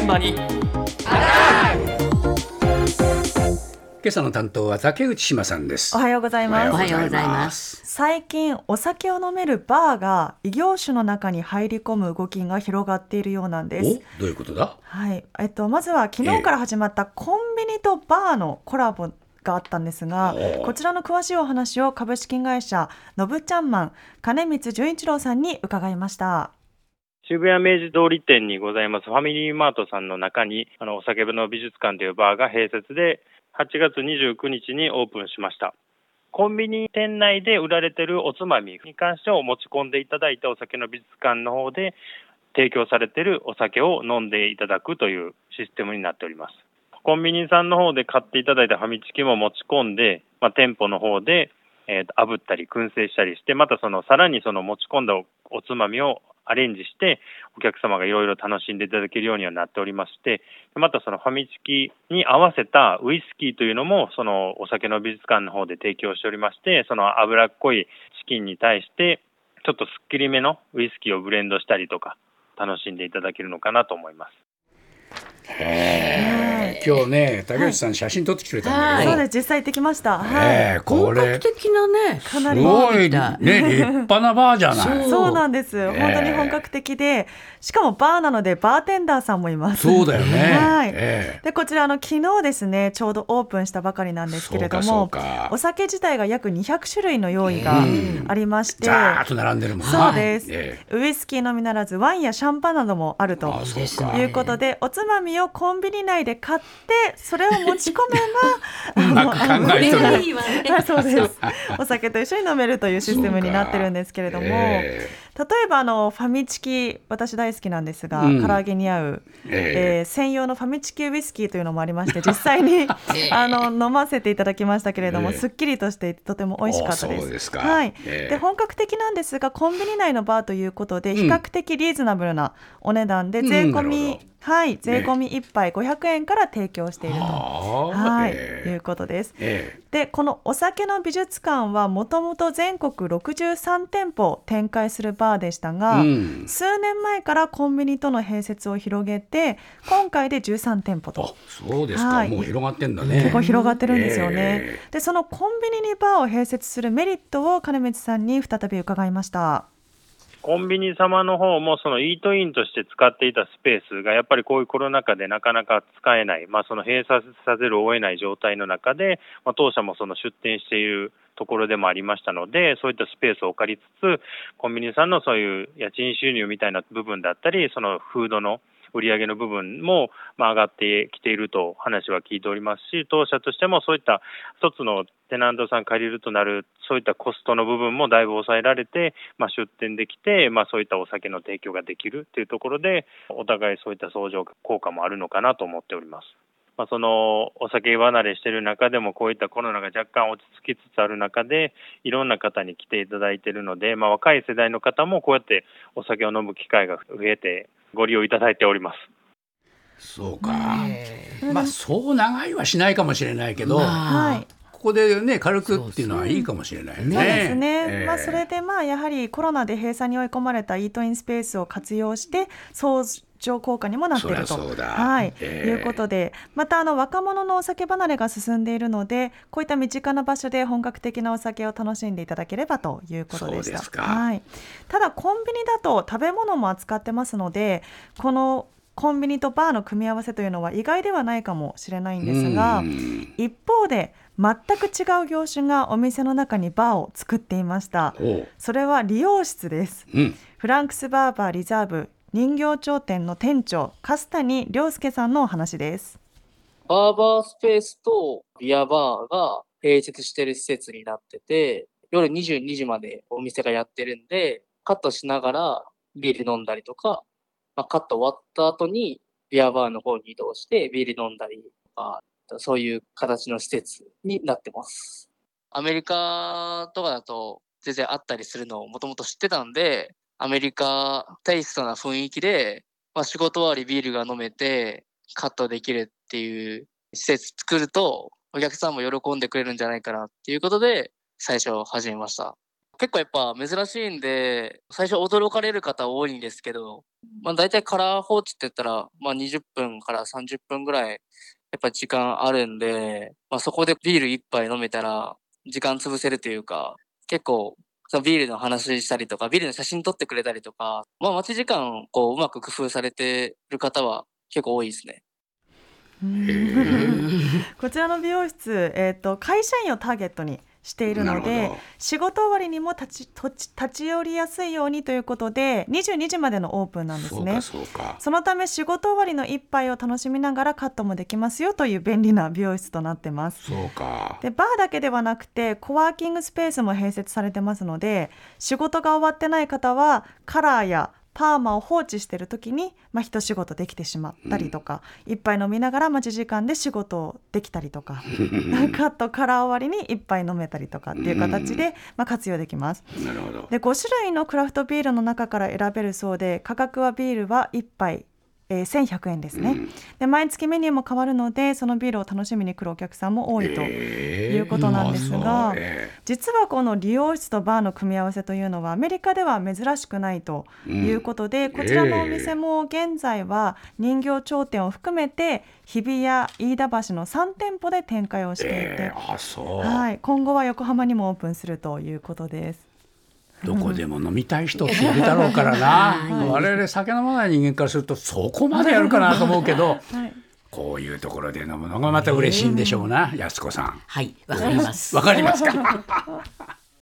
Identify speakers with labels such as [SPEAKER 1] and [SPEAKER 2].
[SPEAKER 1] 現場に。
[SPEAKER 2] 今朝の担当は竹内島さんです。
[SPEAKER 3] おはようございます。
[SPEAKER 4] おはようございます。
[SPEAKER 3] 最近お酒を飲めるバーが異業種の中に入り込む動きが広がっているようなんで
[SPEAKER 2] お
[SPEAKER 3] す
[SPEAKER 2] どういうことだ？
[SPEAKER 3] はい。えっとまずは昨日から始まったコンビニとバーのコラボがあったんですが、
[SPEAKER 2] お
[SPEAKER 3] こちらの詳しいお話を株式会社のぶちゃんマン金光純一郎さんに伺いました
[SPEAKER 5] 渋谷明治通り店にございますファミリーマートさんの中にあのお酒部の美術館というバーが併設で8月29日にオープンしました。コンビニ店内で売られてるおつまみに関してを持ち込んでいただいてお酒の美術館の方で提供されてるお酒を飲んでいただくというシステムになっております。コンビニさんの方で買っていただいたファミチキも持ち込んで、まあ、店舗の方で、えーと炙ったり燻製したりしてまたそのさらにその持ち込んだおつまみをアレンジしてお客様がいろいろ楽しんでいただけるようにはなっておりましてまたそのファミチキに合わせたウイスキーというのもそのお酒の美術館の方で提供しておりましてその脂っこいチキンに対してちょっとすっきりめのウイスキーをブレンドしたりとか楽しんでいただけるのかなと思います。
[SPEAKER 2] へえ今日ね竹内さん写真撮ってきてくれたんだけど、
[SPEAKER 3] そうです。実際行ってきました。はい、
[SPEAKER 2] ええこ
[SPEAKER 4] 本格
[SPEAKER 2] れ
[SPEAKER 4] 的なね
[SPEAKER 2] す
[SPEAKER 3] かなり。
[SPEAKER 2] ごいね 立派なバーじゃない。
[SPEAKER 4] そう。
[SPEAKER 3] そうなんです、本当に本格的でしかもバーなのでバーテンダーさんもいます。
[SPEAKER 2] そうだよね。
[SPEAKER 3] はい。
[SPEAKER 2] ええ。
[SPEAKER 3] でこちらあの昨日ですねちょうどオープンしたばかりなんですけれど
[SPEAKER 2] そう
[SPEAKER 3] も
[SPEAKER 2] かそうか。
[SPEAKER 3] お酒自体が約200種類の用意がありまして、
[SPEAKER 2] ざーっと並んでるもんな。
[SPEAKER 3] そうです、
[SPEAKER 2] え。
[SPEAKER 3] ウイスキーのみならずワインやシャンパンなどもあるということでおつまみをコンビニ内で買ってそれを持ち込めば
[SPEAKER 2] うまく考えてる。
[SPEAKER 4] これがいいわ
[SPEAKER 3] そうです。お酒と一緒に飲めるというシステムになってるんですけれども、
[SPEAKER 2] え
[SPEAKER 3] 例えばあのファミチキ私大好きなんですが、
[SPEAKER 2] うん。
[SPEAKER 3] 唐揚げに合う、
[SPEAKER 2] え
[SPEAKER 3] え。ー専用のファミチキウイスキーというのもありまして 実際にあの飲ませていただきましたけれども、
[SPEAKER 2] ええ。
[SPEAKER 3] すっきりとしてとても美味しかったで
[SPEAKER 2] あ
[SPEAKER 3] す。はい、
[SPEAKER 2] ええ。
[SPEAKER 3] で本格的なんですがコンビニ内のバーということで
[SPEAKER 2] ん。
[SPEAKER 3] 比較的リーズナブルなお値段で
[SPEAKER 2] うん。
[SPEAKER 3] 税込み、
[SPEAKER 2] ほど。
[SPEAKER 3] はい税込み一杯500円から提供していると。
[SPEAKER 2] はあ。
[SPEAKER 3] はい、
[SPEAKER 2] ええ。
[SPEAKER 3] いうことです。
[SPEAKER 2] ええ。
[SPEAKER 3] でこのお酒の美術館はもともと全国63店舗展開するバーでしたが、
[SPEAKER 2] うん。
[SPEAKER 3] 数年前からコンビニとの併設を広げて今回で13店舗
[SPEAKER 2] あ
[SPEAKER 3] と
[SPEAKER 2] そうですか、
[SPEAKER 3] はい。
[SPEAKER 2] もう広がってんだね。
[SPEAKER 3] 結構広がってるんですよね。
[SPEAKER 2] え。
[SPEAKER 3] でそのコンビニにバーを併設するメリットを金光さんに再び伺いました。
[SPEAKER 5] コンビニ様の方もそのイートインとして使っていたスペースがやっぱりこういうコロナ禍でなかなか使えない、まあ、その閉鎖させるを得ない状態の中で、まあ、当社もその出店しているところでもありましたのでそういったスペースを借りつつコンビニさんのそういう家賃収入みたいな部分だったりそのフードの売上の部分もまあ上がってきていると話は聞いておりますし、当社としてもそういった一つのテナントさん借りるとなる、そういったコストの部分もだいぶ抑えられて、まあ、出店できて、まあ、そういったお酒の提供ができるというところで、お互いそういった相乗効果もあるのかなと思っております。まあ、そのお酒離れしている中でも、こういったコロナが若干落ち着きつつある中で、いろんな方に来ていただいているので、まあ、若い世代の方もこうやってお酒を飲む機会が増えて、ご利用いただいております。
[SPEAKER 2] そうか、まあそう長いはしないかもしれないけど、
[SPEAKER 4] まあ
[SPEAKER 3] はい。
[SPEAKER 2] ここでね軽くっていうのはいいかもしれないね。
[SPEAKER 3] そうですね、
[SPEAKER 2] ええ。
[SPEAKER 3] まあ、それでまあやはりコロナで閉鎖に追い込まれたイートインスペースを活用して相乗効果にもなっていると。はい。
[SPEAKER 2] ええ。
[SPEAKER 3] いうことでまたあの若者のお酒離れが進んでいるのでこういった身近な場所で本格的なお酒を楽しんでいただければということでした。はい、ただコンビニだと食べ物も扱ってますのでこのコンビニとバーの組み合わせというのは意外ではないかもしれないんですが、
[SPEAKER 2] うん。
[SPEAKER 3] 一方で全く違う業種がお店の中にバーを作っていました。それは理容室です。
[SPEAKER 2] うん。
[SPEAKER 3] フランクスバーバーリザーブ人形町店の店長粕谷亮介さんのお話です
[SPEAKER 6] バーバースペースとビアバーが併設してる施設になってて、夜22時までお店がやってるんで、カットしながらビール飲んだりとか、まあ、カット終わった後にビアバーの方に移動してビール飲んだりとか、そういう形の施設になってます。アメリカとかだと全然あったりするのをもともと知ってたんで、アメリカテイストな雰囲気で、まあ、仕事終わりビールが飲めて、カットできるっていう施設作ると、お客さんも喜んでくれるんじゃないかなっていうことで、最初始めました。結構やっぱ珍しいんで、最初驚かれる方多いんですけど、まあ大体カラー放置って言ったら、まあ20分から30分ぐらい、やっぱ時間あるんで、まあそこでビール一杯飲めたら、時間潰せるというか、結構、そのビールの話したりとか、ビールの写真撮ってくれたりとか、まあ待ち時間、こう、うまく工夫されてる方は結構多いですね。
[SPEAKER 3] こちらの美容室、えーと、会社員をターゲットにしているので仕事終わりにも立ち立ち寄りやすいようにということで22時までのオープンなんですね。そのため仕事終わりの一杯を楽しみながらカットもできますよという便利な美容室となってます。
[SPEAKER 2] そうか。
[SPEAKER 3] でバーだけではなくてコワーキングスペースも併設されてますので仕事が終わってない方はカラーやパーマを放置してる時に、まあ、一仕事できてしまったりとか、うん、一杯飲みながら待ち時間で仕事できたりとかカットカラー終わりに一杯飲めたりとかっていう形で、まあ、活用できます。
[SPEAKER 2] なるほど。
[SPEAKER 3] で5種類のクラフトビールの中から選べるそうで価格はビールは1杯えー、1100円ですね、うん、で毎月メニューも変わるのでそのビールを楽しみに来るお客さんも多いということなんですが、えー、実はこの理容室とバーの組み合わせというのはアメリカでは珍しくないということで、うん、こちらのお店も現在は人形頂点を含めて日比谷飯田橋の3店舗で展開をしていて、え
[SPEAKER 2] ー、
[SPEAKER 3] はい、今後は横浜にもオープンするということです。
[SPEAKER 2] どこでも飲みたい人っているだろうからな、我々酒飲まない人間からするとそこまでやるかなと思うけど、はい、こういうところで飲むのがまた嬉しいんでしょうな、安子さん。
[SPEAKER 4] はい、わかります。
[SPEAKER 2] わかりますか？